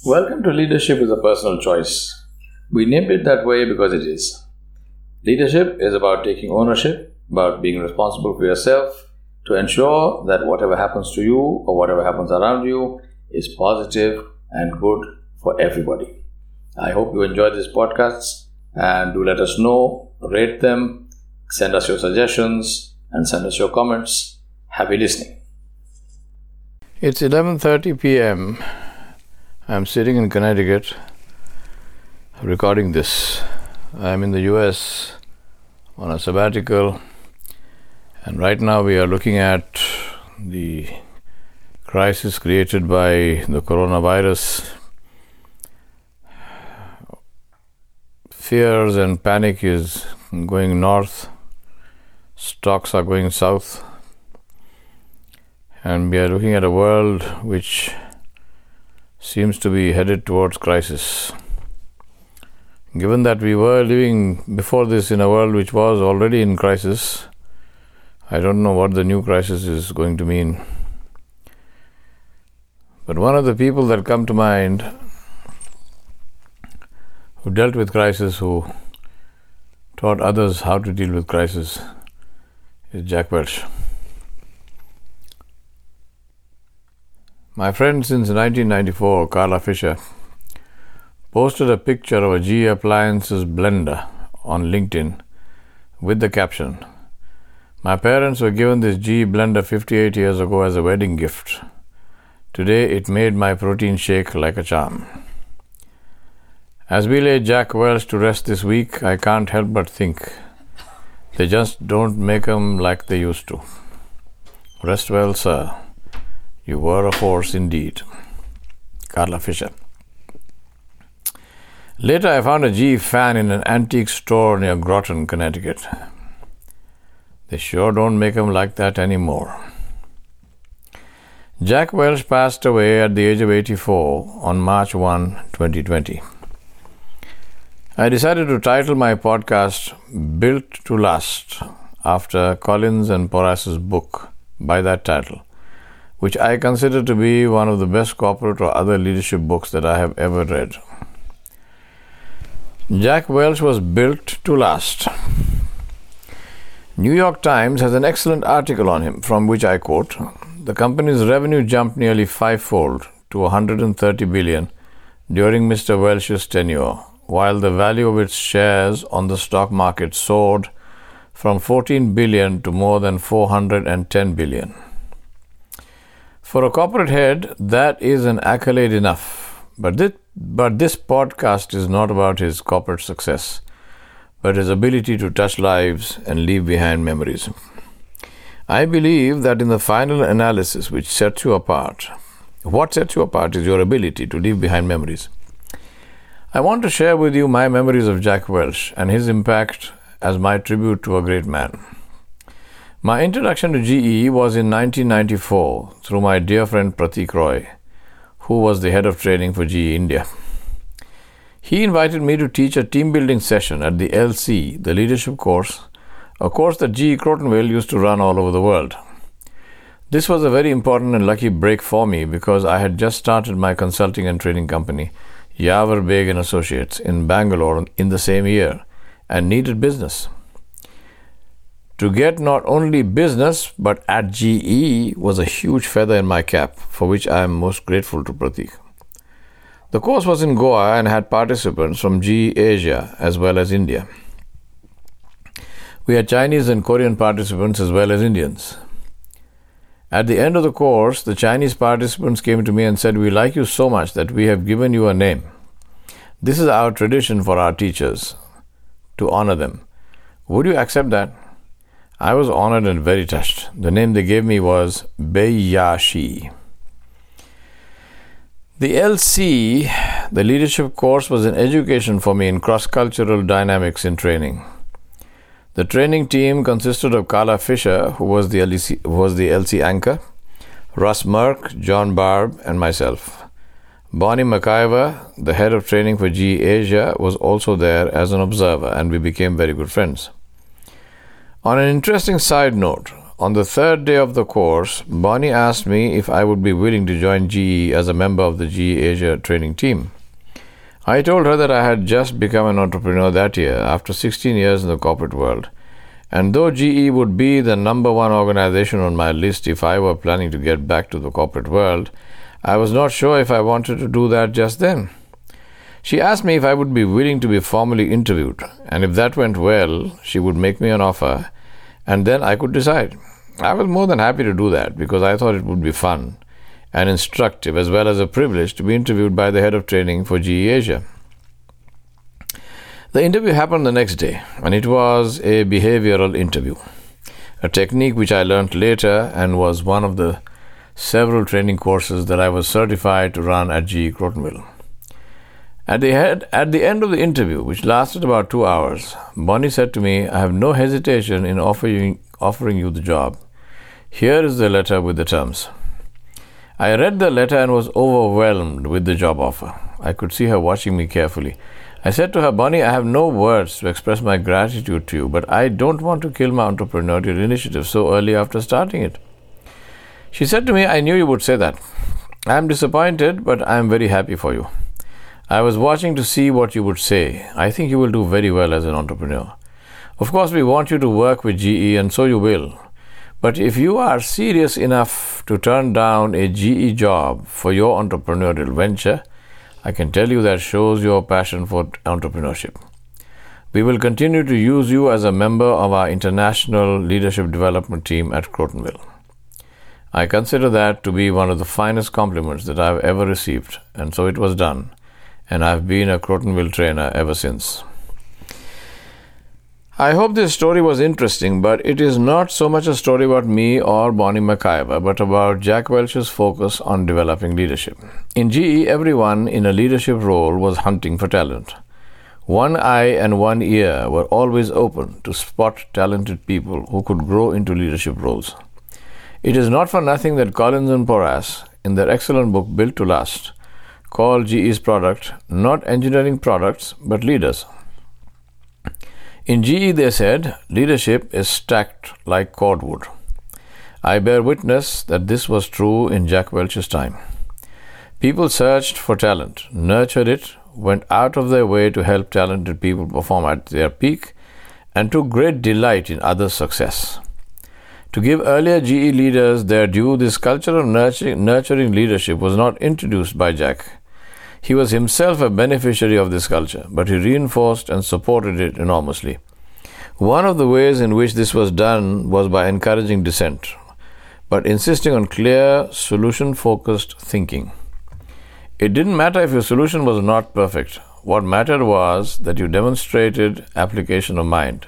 Welcome to Leadership is a Personal Choice. We named it that way because it is. Leadership is about taking ownership, about being responsible for yourself to ensure that whatever happens to you or whatever happens around you is positive and good for everybody. I hope you enjoy these podcasts and do let us know, rate them, send us your suggestions and send us your comments. Happy listening. It's 11:30 p.m. I'm sitting in Connecticut recording this. I'm in the US on a sabbatical and right now we are looking at the crisis created by the coronavirus. Fears and panic is going north. Stocks are going south. And we are looking at a world which seems to be headed towards crisis. Given that we were living before this in a world which was already in crisis, I don't know what the new crisis is going to mean. But one of the people that come to mind who dealt with crisis, who taught others how to deal with crisis, is Jack Welch. My friend since 1994, Carla Fisher, posted a picture of a GE Appliances blender on LinkedIn with the caption My parents were given this GE blender 58 years ago as a wedding gift. Today it made my protein shake like a charm. As we lay Jack Welch to rest this week, I can't help but think they just don't make 'em like they used to. Rest well, sir. You were a force indeed. Carla Fisher. Later, I found a GE fan in an antique store near Groton, Connecticut. They sure don't make 'em like that anymore. Jack Welch passed away at the age of 84 on March 1, 2020. I decided to title my podcast Built to Last after Collins and Porras's book by that title which I consider to be one of the best corporate or other leadership books that I have ever read. Jack Welch was built to last. New York Times has an excellent article on him from which I quote The company's revenue jumped nearly fivefold to 130 billion during Mr. Welch's tenure, while the value of its shares on the stock market soared from 14 billion to more than 410 billion. For a corporate head, that is an accolade enough. But this, but this podcast is not about his corporate success, but his ability to touch lives and leave behind memories. I believe that in the final analysis, which sets you apart, what sets you apart is your ability to leave behind memories. I want to share with you my memories of Jack Welch and his impact as my tribute to a great man. My introduction to GE was in 1994 through my dear friend Pratik Roy, who was the head of training for GE India. He invited me to teach a team building session at the LC, the leadership course, a course that GE Crotonville used to run all over the world. This was a very important and lucky break for me because I had just started my consulting and training company, Yawar Baig and Associates, in Bangalore in the same year and needed business. To get not only business but at GE was a huge feather in my cap, for which I am most grateful to Pratik. The course was in Goa and had participants from GE Asia as well as India. We had Chinese and Korean participants as well as Indians. At the end of the course, the Chinese participants came to me and said, We like you so much that we have given you a name. This is our tradition for our teachers to honor them. Would you accept that? I was honored and very touched. The name they gave me was Beiyashi. The LC, the leadership course, was an education for me in cross cultural dynamics in training. The training team consisted of Carla Fisher, who was the LC, was the LC anchor, Russ Merck, John Barb, and myself. Bonnie McIver, the head of training for GE Asia, was also there as an observer, and we became very good friends. On an interesting side note, on the third day of the course, Bonnie asked me if I would be willing to join GE as a member of the GE Asia training team. I told her that I had just become an entrepreneur that year after 16 years in the corporate world. And though GE would be the number one organization on my list if I were planning to get back to the corporate world, I was not sure if I wanted to do that just then. She asked me if I would be willing to be formally interviewed, and if that went well, she would make me an offer, and then I could decide. I was more than happy to do that because I thought it would be fun and instructive as well as a privilege to be interviewed by the head of training for GE Asia. The interview happened the next day, and it was a behavioral interview, a technique which I learned later and was one of the several training courses that I was certified to run at GE Crotonville. At the, head, at the end of the interview, which lasted about two hours, Bonnie said to me, I have no hesitation in offering, offering you the job. Here is the letter with the terms. I read the letter and was overwhelmed with the job offer. I could see her watching me carefully. I said to her, Bonnie, I have no words to express my gratitude to you, but I don't want to kill my entrepreneurial initiative so early after starting it. She said to me, I knew you would say that. I am disappointed, but I am very happy for you. I was watching to see what you would say. I think you will do very well as an entrepreneur. Of course, we want you to work with GE, and so you will. But if you are serious enough to turn down a GE job for your entrepreneurial venture, I can tell you that shows your passion for entrepreneurship. We will continue to use you as a member of our international leadership development team at Crotonville. I consider that to be one of the finest compliments that I have ever received, and so it was done and I've been a Crotonville trainer ever since. I hope this story was interesting, but it is not so much a story about me or Bonnie McIver, but about Jack Welch's focus on developing leadership. In GE, everyone in a leadership role was hunting for talent. One eye and one ear were always open to spot talented people who could grow into leadership roles. It is not for nothing that Collins and Porras, in their excellent book Built to Last, call GE's product not engineering products but leaders. In GE, they said leadership is stacked like cordwood. I bear witness that this was true in Jack Welch's time. People searched for talent, nurtured it, went out of their way to help talented people perform at their peak, and took great delight in others' success. To give earlier GE leaders their due, this culture of nurturing, nurturing leadership was not introduced by Jack. He was himself a beneficiary of this culture, but he reinforced and supported it enormously. One of the ways in which this was done was by encouraging dissent, but insisting on clear, solution focused thinking. It didn't matter if your solution was not perfect. What mattered was that you demonstrated application of mind.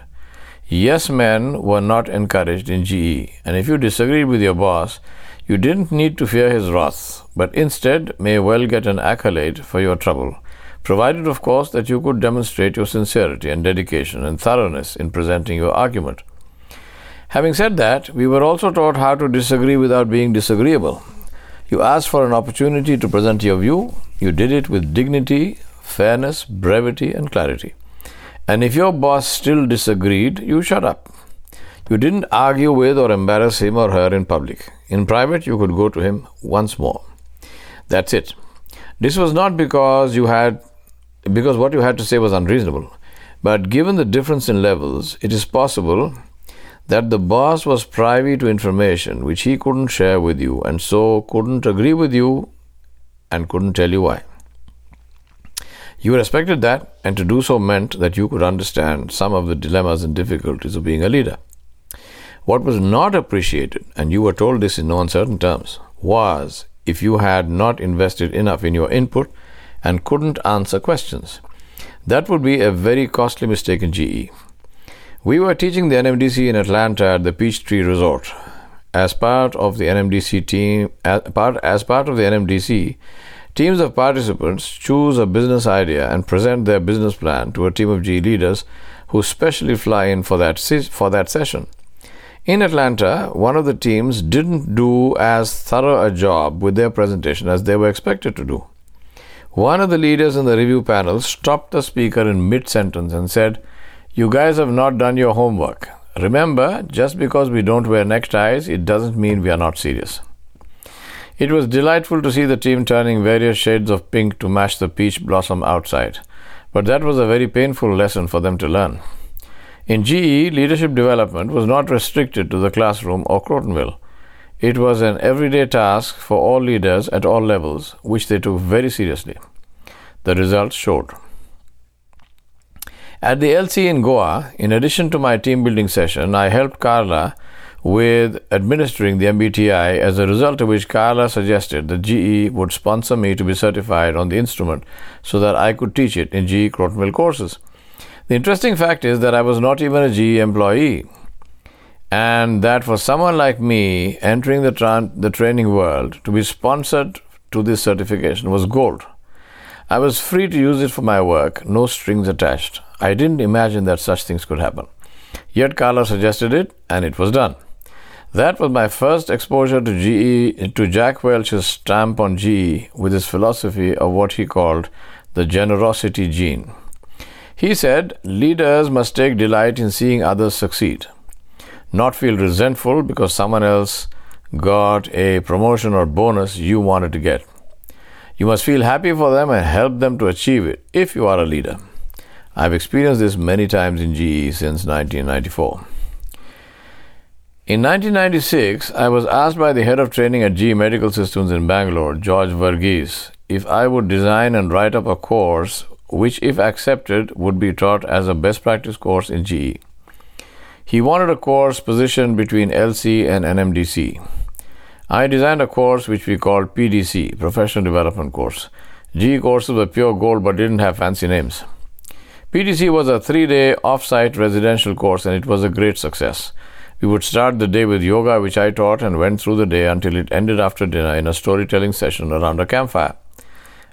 Yes men were not encouraged in GE, and if you disagreed with your boss, you didn't need to fear his wrath, but instead may well get an accolade for your trouble, provided, of course, that you could demonstrate your sincerity and dedication and thoroughness in presenting your argument. Having said that, we were also taught how to disagree without being disagreeable. You asked for an opportunity to present your view, you did it with dignity, fairness, brevity, and clarity. And if your boss still disagreed, you shut up. You didn't argue with or embarrass him or her in public. In private, you could go to him once more. That's it. This was not because you had because what you had to say was unreasonable, but given the difference in levels, it is possible that the boss was privy to information which he couldn't share with you and so couldn't agree with you and couldn't tell you why. You respected that, and to do so meant that you could understand some of the dilemmas and difficulties of being a leader. What was not appreciated, and you were told this in no uncertain terms, was if you had not invested enough in your input and couldn't answer questions. That would be a very costly mistake in GE. We were teaching the NMDC in Atlanta at the Peachtree Resort. As part of the NMDC team, as part, as part of the NMDC, teams of participants choose a business idea and present their business plan to a team of GE leaders who specially fly in for that, for that session. In Atlanta, one of the teams didn't do as thorough a job with their presentation as they were expected to do. One of the leaders in the review panel stopped the speaker in mid sentence and said, You guys have not done your homework. Remember, just because we don't wear neckties, it doesn't mean we are not serious. It was delightful to see the team turning various shades of pink to match the peach blossom outside, but that was a very painful lesson for them to learn. In GE, leadership development was not restricted to the classroom or Crotonville. It was an everyday task for all leaders at all levels, which they took very seriously. The results showed. At the LC in Goa, in addition to my team building session, I helped Carla with administering the MBTI, as a result of which Carla suggested that GE would sponsor me to be certified on the instrument so that I could teach it in GE Crotonville courses. The interesting fact is that I was not even a GE employee, and that for someone like me entering the, tra- the training world to be sponsored to this certification was gold. I was free to use it for my work, no strings attached. I didn't imagine that such things could happen. Yet Carla suggested it, and it was done. That was my first exposure to GE, to Jack Welch's stamp on GE with his philosophy of what he called the generosity gene. He said, leaders must take delight in seeing others succeed, not feel resentful because someone else got a promotion or bonus you wanted to get. You must feel happy for them and help them to achieve it if you are a leader. I've experienced this many times in GE since 1994. In 1996, I was asked by the head of training at GE Medical Systems in Bangalore, George Verghese, if I would design and write up a course which, if accepted, would be taught as a best practice course in GE. He wanted a course positioned between LC and NMDC. I designed a course which we called PDC, Professional Development Course. GE courses were pure gold but didn't have fancy names. PDC was a three day off site residential course and it was a great success. We would start the day with yoga, which I taught, and went through the day until it ended after dinner in a storytelling session around a campfire.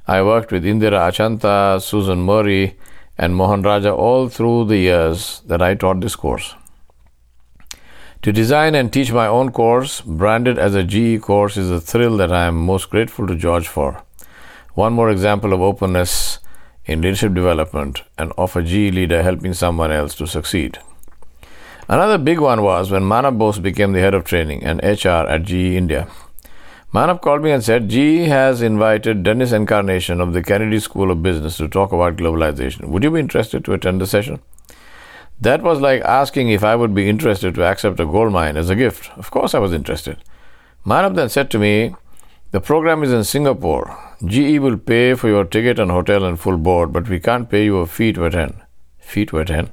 I worked with Indira Achanta, Susan Murray, and Mohan Raja all through the years that I taught this course. To design and teach my own course, branded as a GE course, is a thrill that I am most grateful to George for. One more example of openness in leadership development and of a GE leader helping someone else to succeed. Another big one was when Manav Bose became the head of training and HR at GE India. Manav called me and said, GE has invited Dennis Encarnation of the Kennedy School of Business to talk about globalization. Would you be interested to attend the session? That was like asking if I would be interested to accept a gold mine as a gift. Of course, I was interested. Manav then said to me, The program is in Singapore. GE will pay for your ticket and hotel and full board, but we can't pay you a fee to attend. Fee to attend?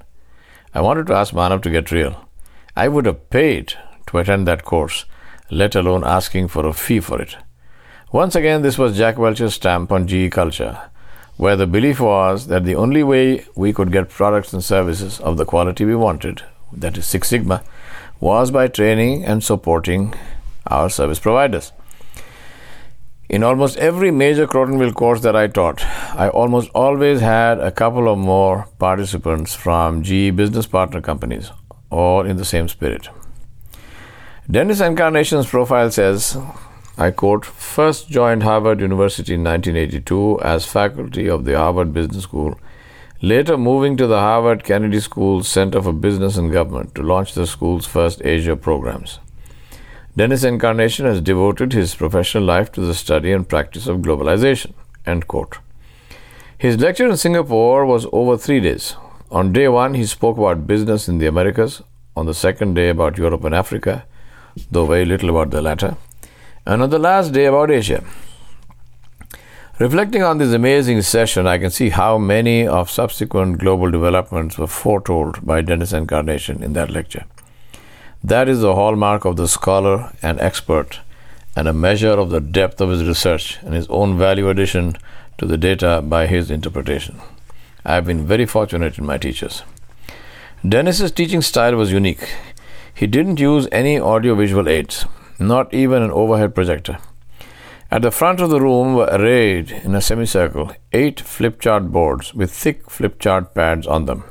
I wanted to ask Manav to get real. I would have paid to attend that course, let alone asking for a fee for it. Once again, this was Jack Welch's stamp on GE culture, where the belief was that the only way we could get products and services of the quality we wanted, that is Six Sigma, was by training and supporting our service providers. In almost every major Crotonville course that I taught, I almost always had a couple or more participants from GE business partner companies, all in the same spirit. Dennis Encarnation's profile says, I quote, first joined Harvard University in 1982 as faculty of the Harvard Business School, later moving to the Harvard Kennedy School Center for Business and Government to launch the school's first Asia programs. Dennis Encarnation has devoted his professional life to the study and practice of globalization. End quote. His lecture in Singapore was over three days. On day one, he spoke about business in the Americas. On the second day, about Europe and Africa, though very little about the latter. And on the last day, about Asia. Reflecting on this amazing session, I can see how many of subsequent global developments were foretold by Dennis Encarnation in that lecture. That is the hallmark of the scholar and expert, and a measure of the depth of his research and his own value addition to the data by his interpretation. I have been very fortunate in my teachers. Dennis's teaching style was unique. He didn't use any audiovisual aids, not even an overhead projector. At the front of the room were arrayed in a semicircle eight flip chart boards with thick flip chart pads on them.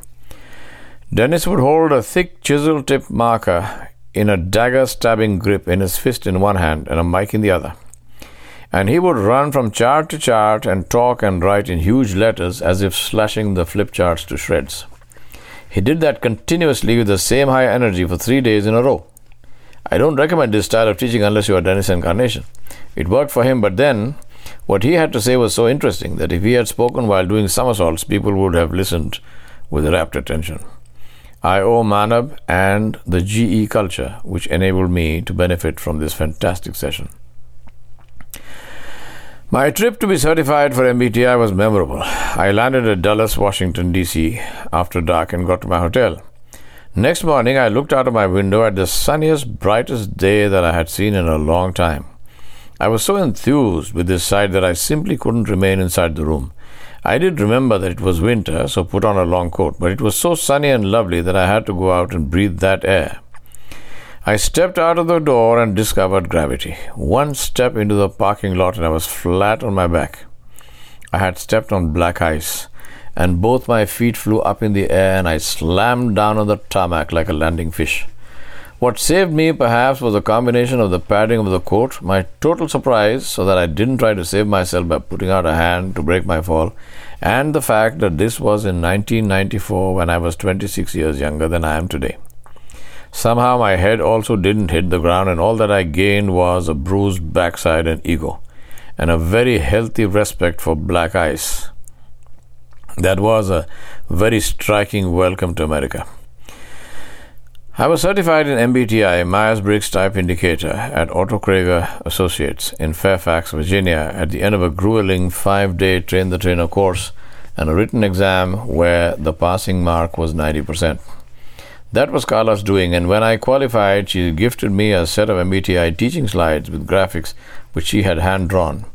Dennis would hold a thick chisel tip marker in a dagger stabbing grip in his fist in one hand and a mic in the other. And he would run from chart to chart and talk and write in huge letters as if slashing the flip charts to shreds. He did that continuously with the same high energy for three days in a row. I don't recommend this style of teaching unless you are Dennis Encarnation. It worked for him, but then what he had to say was so interesting that if he had spoken while doing somersaults, people would have listened with rapt attention. I owe Manav and the GE culture, which enabled me to benefit from this fantastic session. My trip to be certified for MBTI was memorable. I landed at Dulles, Washington, D.C. after dark and got to my hotel. Next morning, I looked out of my window at the sunniest, brightest day that I had seen in a long time. I was so enthused with this sight that I simply couldn't remain inside the room. I did remember that it was winter, so put on a long coat, but it was so sunny and lovely that I had to go out and breathe that air. I stepped out of the door and discovered gravity. One step into the parking lot and I was flat on my back. I had stepped on black ice, and both my feet flew up in the air and I slammed down on the tarmac like a landing fish. What saved me, perhaps, was a combination of the padding of the coat, my total surprise, so that I didn't try to save myself by putting out a hand to break my fall, and the fact that this was in 1994 when I was 26 years younger than I am today. Somehow my head also didn't hit the ground, and all that I gained was a bruised backside and ego, and a very healthy respect for black ice. That was a very striking welcome to America. I was certified in MBTI, Myers Briggs Type Indicator, at Otto Associates in Fairfax, Virginia, at the end of a grueling five day train the trainer course and a written exam where the passing mark was 90%. That was Carla's doing, and when I qualified, she gifted me a set of MBTI teaching slides with graphics which she had hand drawn.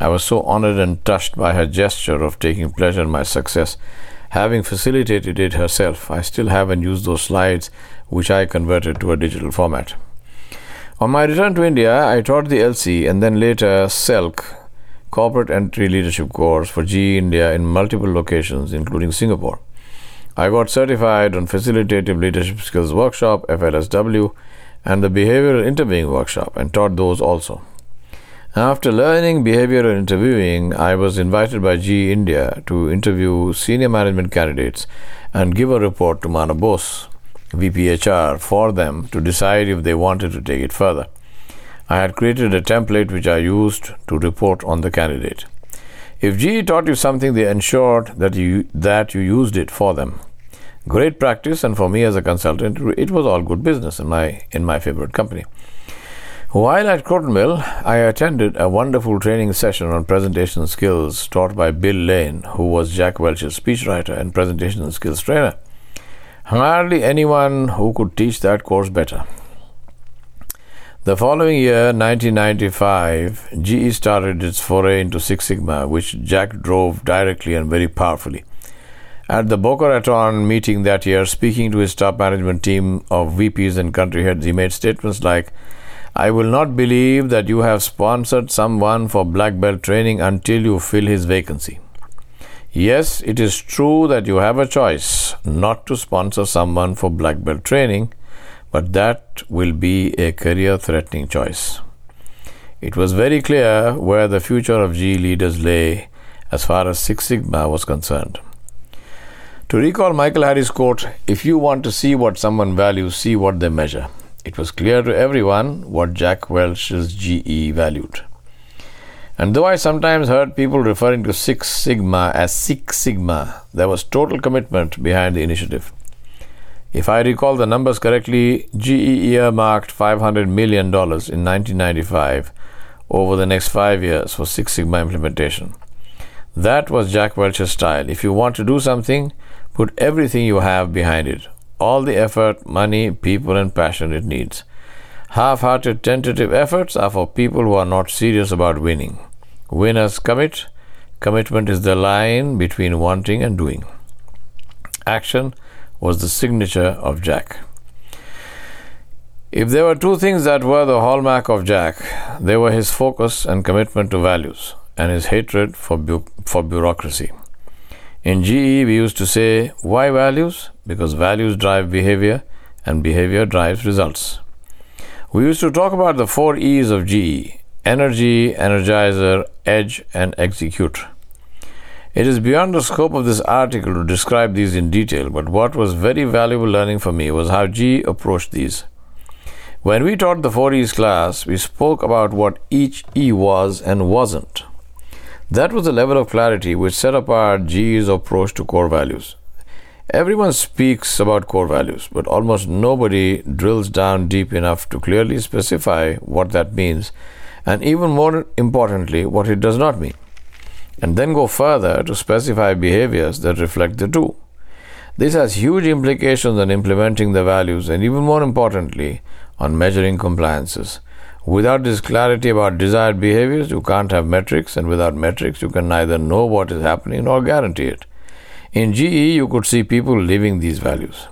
I was so honored and touched by her gesture of taking pleasure in my success. Having facilitated it herself, I still haven't used those slides, which I converted to a digital format. On my return to India, I taught the LC and then later CELC, Corporate Entry Leadership course for GE India in multiple locations, including Singapore. I got certified on Facilitative Leadership Skills Workshop, FLSW, and the Behavioral Interviewing Workshop, and taught those also. After learning behavioral interviewing, I was invited by GE India to interview senior management candidates and give a report to Manav Bose, VPHR, for them to decide if they wanted to take it further. I had created a template which I used to report on the candidate. If GE taught you something, they ensured that you that you used it for them. Great practice, and for me as a consultant, it was all good business in my in my favorite company. While at Crotonville, I attended a wonderful training session on presentation skills taught by Bill Lane, who was Jack Welch's speechwriter and presentation skills trainer. Hardly anyone who could teach that course better. The following year, 1995, GE started its foray into Six Sigma, which Jack drove directly and very powerfully. At the Boca Raton meeting that year, speaking to his top management team of VPs and country heads, he made statements like, I will not believe that you have sponsored someone for black belt training until you fill his vacancy. Yes, it is true that you have a choice not to sponsor someone for black belt training, but that will be a career threatening choice. It was very clear where the future of GE leaders lay as far as Six Sigma was concerned. To recall Michael Harry's quote, if you want to see what someone values, see what they measure. It was clear to everyone what Jack Welch's GE valued. And though I sometimes heard people referring to Six Sigma as Six Sigma, there was total commitment behind the initiative. If I recall the numbers correctly, GE earmarked $500 million in 1995 over the next five years for Six Sigma implementation. That was Jack Welch's style. If you want to do something, Put everything you have behind it all the effort, money, people, and passion it needs. Half hearted tentative efforts are for people who are not serious about winning. Winners commit. Commitment is the line between wanting and doing. Action was the signature of Jack. If there were two things that were the hallmark of Jack, they were his focus and commitment to values and his hatred for, bu- for bureaucracy. In GE, we used to say, why values? Because values drive behavior and behavior drives results. We used to talk about the four E's of GE energy, energizer, edge, and execute. It is beyond the scope of this article to describe these in detail, but what was very valuable learning for me was how GE approached these. When we taught the 4E's class, we spoke about what each E was and wasn't. That was the level of clarity which set apart GE's approach to core values. Everyone speaks about core values, but almost nobody drills down deep enough to clearly specify what that means, and even more importantly, what it does not mean and then go further to specify behaviors that reflect the two. This has huge implications on implementing the values and, even more importantly, on measuring compliances. Without this clarity about desired behaviors, you can't have metrics, and without metrics, you can neither know what is happening nor guarantee it. In GE, you could see people living these values.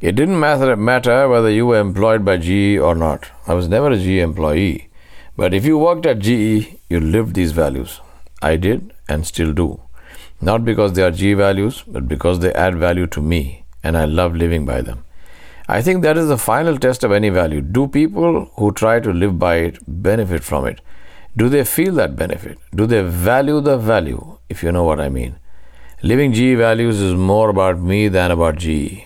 It didn't matter, whether you were employed by GE or not. I was never a GE employee. But if you worked at GE, you lived these values. I did and still do. Not because they are GE values, but because they add value to me and I love living by them. I think that is the final test of any value. Do people who try to live by it benefit from it? Do they feel that benefit? Do they value the value, if you know what I mean? Living GE values is more about me than about GE.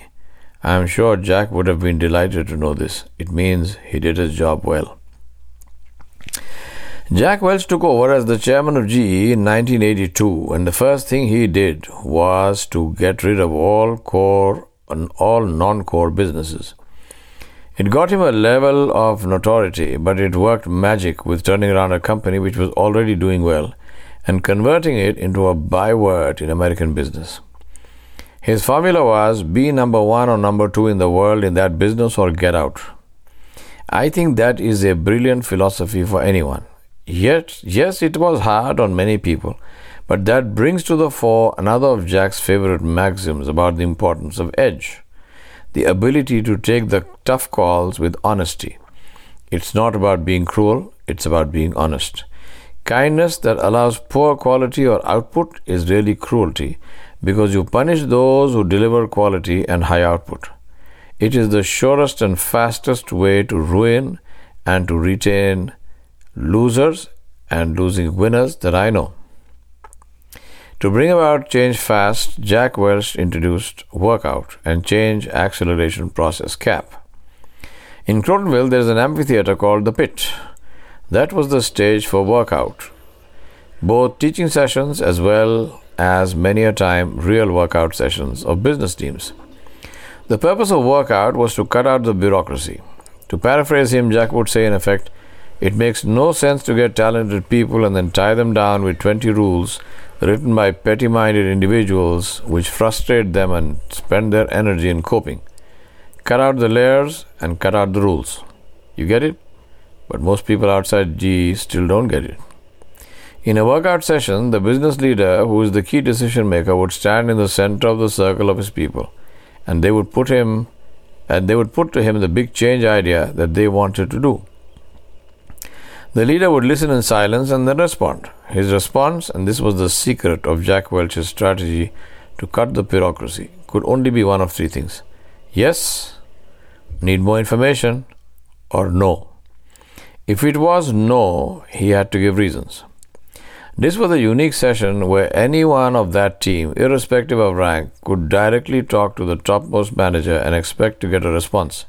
I am sure Jack would have been delighted to know this. It means he did his job well. Jack Welch took over as the chairman of GE in 1982, and the first thing he did was to get rid of all core and all non-core businesses. It got him a level of notoriety, but it worked magic with turning around a company which was already doing well and converting it into a byword in American business. His formula was be number one or number two in the world in that business or get out. I think that is a brilliant philosophy for anyone. Yet, yes, it was hard on many people, but that brings to the fore another of Jack's favorite maxims about the importance of edge the ability to take the tough calls with honesty. It's not about being cruel, it's about being honest. Kindness that allows poor quality or output is really cruelty because you punish those who deliver quality and high output. It is the surest and fastest way to ruin and to retain losers and losing winners that I know. To bring about change fast, Jack Welch introduced Workout and Change Acceleration Process CAP. In Crotonville, there is an amphitheater called The Pit. That was the stage for Workout, both teaching sessions as well as many a time real workout sessions of business teams. The purpose of Workout was to cut out the bureaucracy. To paraphrase him, Jack would say, in effect, it makes no sense to get talented people and then tie them down with 20 rules written by petty minded individuals which frustrate them and spend their energy in coping. Cut out the layers and cut out the rules. You get it? But most people outside GE still don't get it. In a workout session, the business leader, who is the key decision maker, would stand in the center of the circle of his people, and they would put him and they would put to him the big change idea that they wanted to do. The leader would listen in silence and then respond. His response, and this was the secret of Jack Welch's strategy to cut the bureaucracy, could only be one of three things yes, need more information, or no. If it was no, he had to give reasons. This was a unique session where anyone of that team, irrespective of rank, could directly talk to the topmost manager and expect to get a response.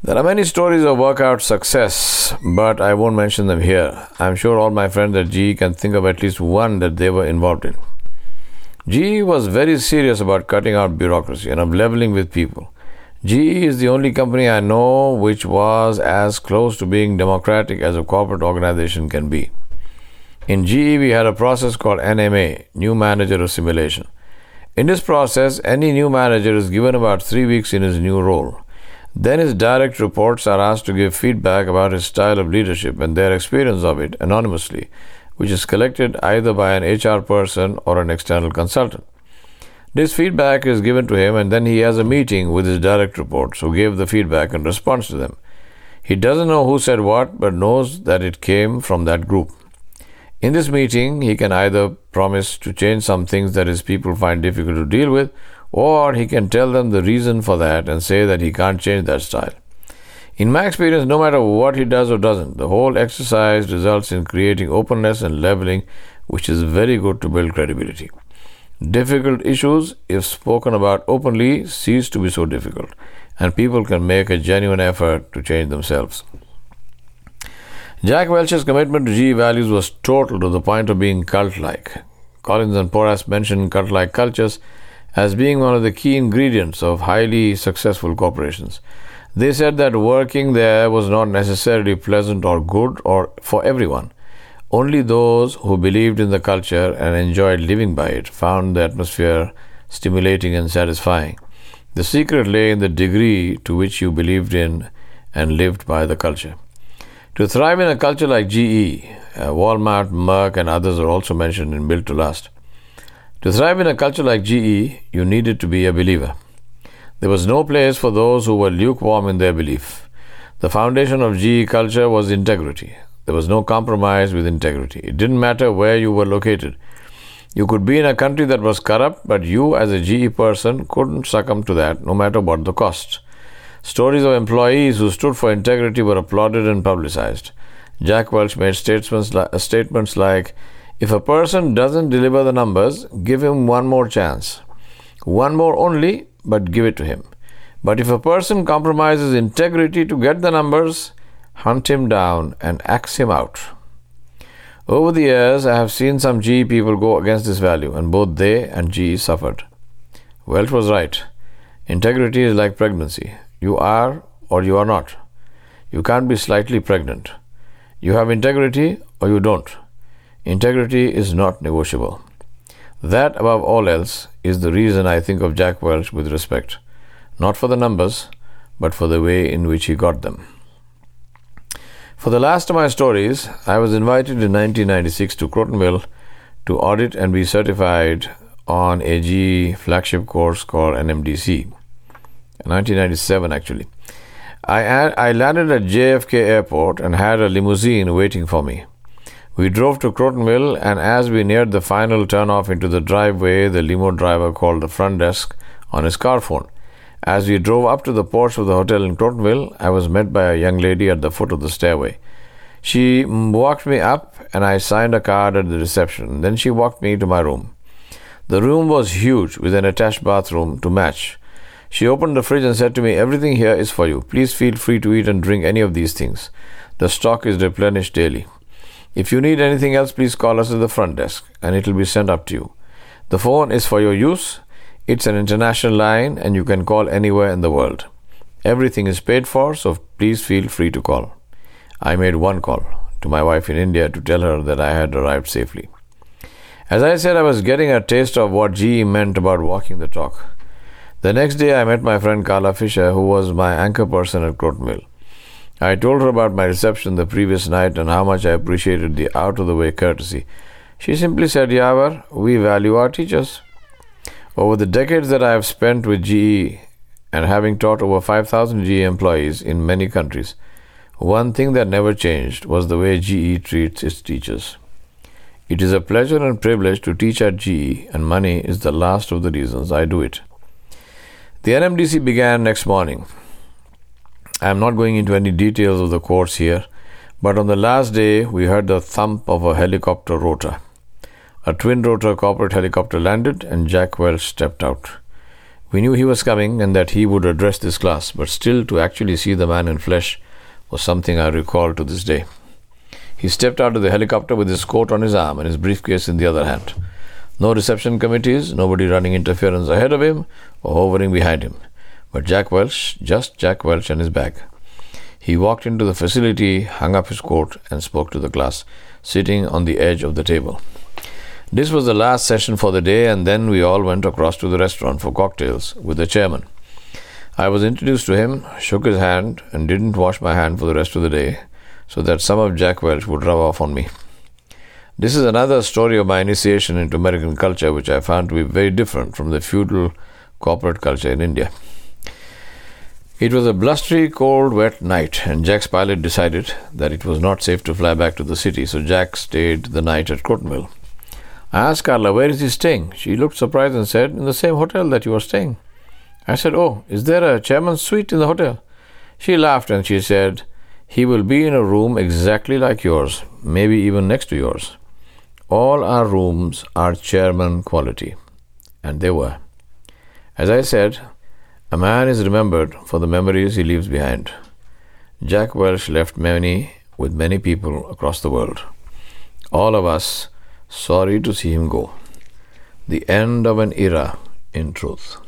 There are many stories of workout success, but I won't mention them here. I'm sure all my friends at GE can think of at least one that they were involved in. GE was very serious about cutting out bureaucracy and of leveling with people. GE is the only company I know which was as close to being democratic as a corporate organization can be. In GE, we had a process called NMA, New Manager Assimilation. In this process, any new manager is given about three weeks in his new role. Then his direct reports are asked to give feedback about his style of leadership and their experience of it anonymously, which is collected either by an HR person or an external consultant. This feedback is given to him, and then he has a meeting with his direct reports who gave the feedback and response to them. He doesn't know who said what, but knows that it came from that group. In this meeting, he can either promise to change some things that his people find difficult to deal with, or he can tell them the reason for that and say that he can't change that style. In my experience, no matter what he does or doesn't, the whole exercise results in creating openness and leveling which is very good to build credibility. Difficult issues, if spoken about openly, cease to be so difficult, and people can make a genuine effort to change themselves. Jack Welch's commitment to GE values was total to the point of being cult like. Collins and Porras mentioned cult like cultures as being one of the key ingredients of highly successful corporations. They said that working there was not necessarily pleasant or good or for everyone. Only those who believed in the culture and enjoyed living by it found the atmosphere stimulating and satisfying. The secret lay in the degree to which you believed in and lived by the culture. To thrive in a culture like GE, uh, Walmart, Merck, and others are also mentioned in Built to Last. To thrive in a culture like GE, you needed to be a believer. There was no place for those who were lukewarm in their belief. The foundation of GE culture was integrity. There was no compromise with integrity. It didn't matter where you were located. You could be in a country that was corrupt, but you, as a GE person, couldn't succumb to that, no matter what the cost. Stories of employees who stood for integrity were applauded and publicized. Jack Welch made statements, statements like, if a person doesn't deliver the numbers, give him one more chance. One more only, but give it to him. But if a person compromises integrity to get the numbers, hunt him down and axe him out. Over the years, I have seen some GE people go against this value, and both they and GE suffered. Welch was right. Integrity is like pregnancy. You are or you are not. You can't be slightly pregnant. You have integrity or you don't. Integrity is not negotiable. That, above all else, is the reason I think of Jack Welch with respect, not for the numbers, but for the way in which he got them. For the last of my stories, I was invited in 1996 to Crotonville to audit and be certified on a GE flagship course called NMDC. 1997, actually. I, I landed at JFK Airport and had a limousine waiting for me. We drove to Crotonville, and as we neared the final turnoff into the driveway, the limo driver called the front desk on his car phone. As we drove up to the porch of the hotel in Crotonville, I was met by a young lady at the foot of the stairway. She walked me up, and I signed a card at the reception. Then she walked me to my room. The room was huge, with an attached bathroom to match. She opened the fridge and said to me, Everything here is for you. Please feel free to eat and drink any of these things. The stock is replenished daily. If you need anything else, please call us at the front desk and it will be sent up to you. The phone is for your use. It's an international line and you can call anywhere in the world. Everything is paid for, so please feel free to call. I made one call to my wife in India to tell her that I had arrived safely. As I said, I was getting a taste of what GE meant about walking the talk. The next day, I met my friend Carla Fisher, who was my anchor person at Crotonville. I told her about my reception the previous night and how much I appreciated the out of the way courtesy. She simply said, Yawar, we value our teachers. Over the decades that I have spent with GE and having taught over 5,000 GE employees in many countries, one thing that never changed was the way GE treats its teachers. It is a pleasure and privilege to teach at GE, and money is the last of the reasons I do it. The NMDC began next morning. I am not going into any details of the course here, but on the last day we heard the thump of a helicopter rotor. A twin rotor corporate helicopter landed and Jack Welch stepped out. We knew he was coming and that he would address this class, but still to actually see the man in flesh was something I recall to this day. He stepped out of the helicopter with his coat on his arm and his briefcase in the other hand. No reception committees, nobody running interference ahead of him or hovering behind him but Jack Welch, just Jack Welch and his bag. He walked into the facility, hung up his coat, and spoke to the class, sitting on the edge of the table. This was the last session for the day, and then we all went across to the restaurant for cocktails with the chairman. I was introduced to him, shook his hand, and didn't wash my hand for the rest of the day, so that some of Jack Welch would rub off on me. This is another story of my initiation into American culture, which I found to be very different from the feudal corporate culture in India. It was a blustery, cold, wet night, and Jack's pilot decided that it was not safe to fly back to the city, so Jack stayed the night at Crotonville. I asked Carla, Where is he staying? She looked surprised and said, In the same hotel that you are staying. I said, Oh, is there a chairman's suite in the hotel? She laughed and she said, He will be in a room exactly like yours, maybe even next to yours. all our rooms are chairman quality. And they were. As I said, a man is remembered for the memories he leaves behind. Jack Welch left many with many people across the world. All of us sorry to see him go. The end of an era, in truth.